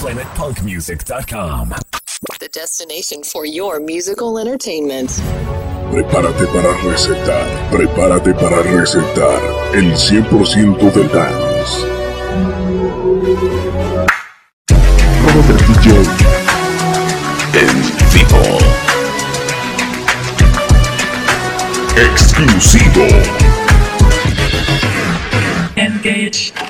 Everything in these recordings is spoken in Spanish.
PlanetPunkMusic.com. The destination for your musical entertainment. Prepárate para recetar. Prepárate para recetar el 100% del dance. Robert DJ en vivo. Exclusivo. Engage.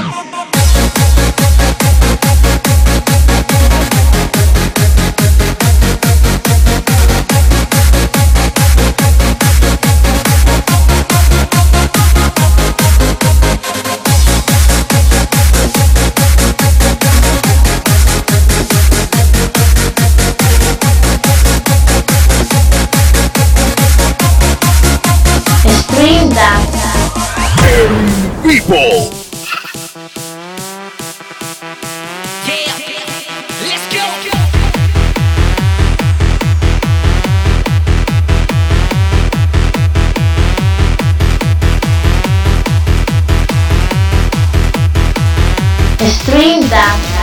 Yes. stream them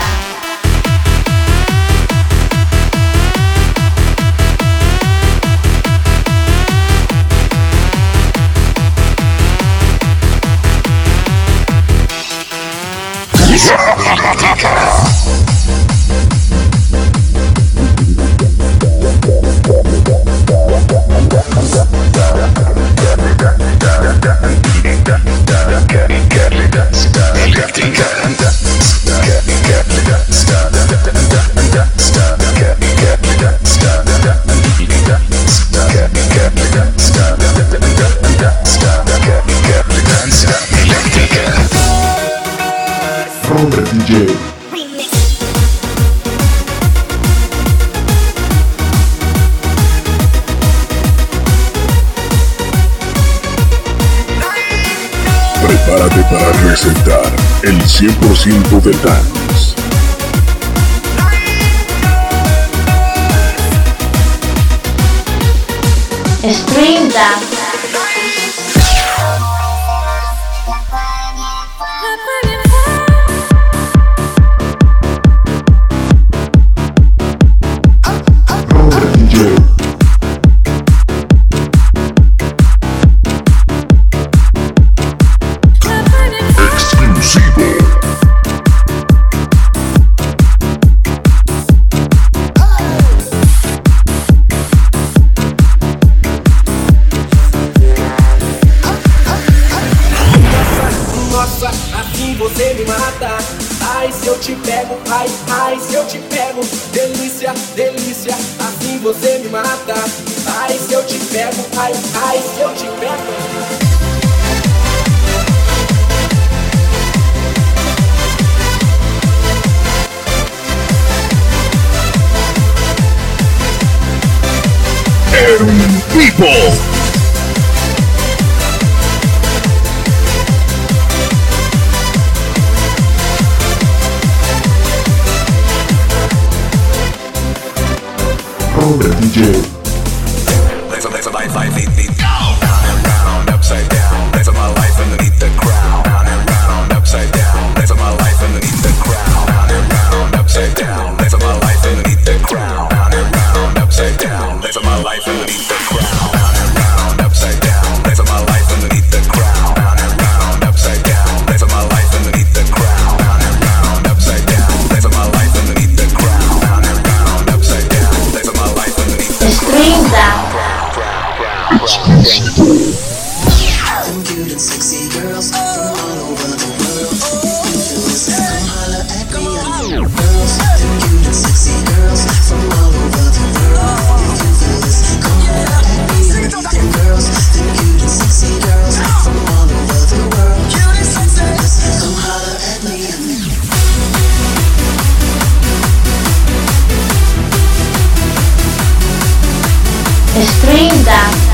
para presentar el 100% del dance. Stream Dance. você me mata. Ai, se eu te pego, ai, ai, se eu te pego. É people. Dobra DJ. Onda.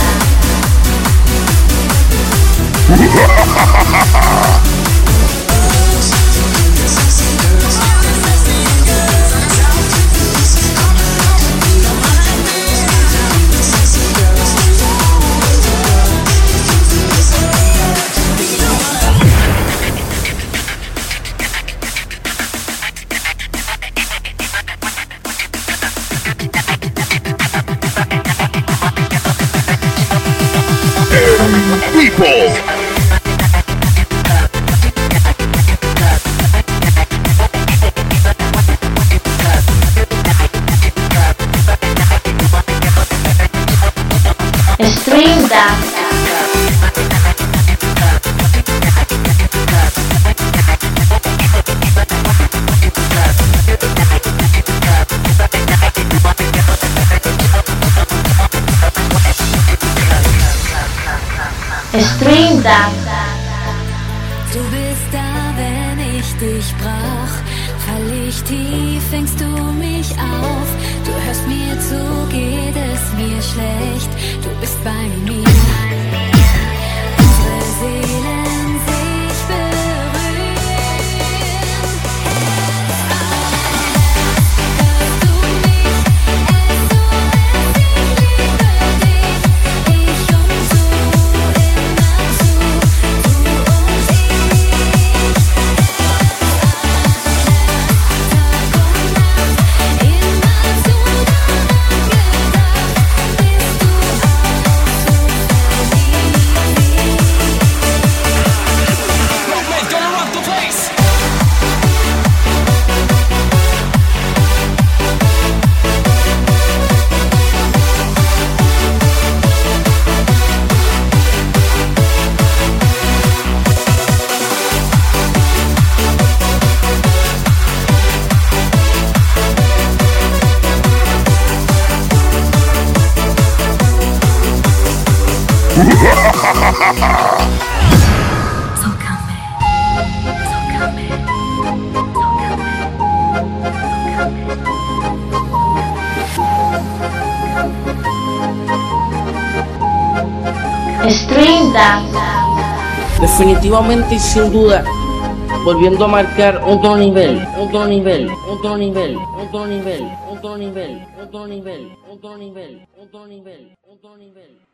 people. da. Du bist da, wenn ich dich brauch. Fall ich tief, fängst du mich auf. Du hörst mir zu, geht es mir schlecht. Du bist bei mir. Unsere Seele Stream Definitivamente y sin duda, volviendo a marcar otro nivel, otro nivel, otro nivel, otro nivel, otro nivel, otro nivel, otro nivel, otro nivel. Otro nivel.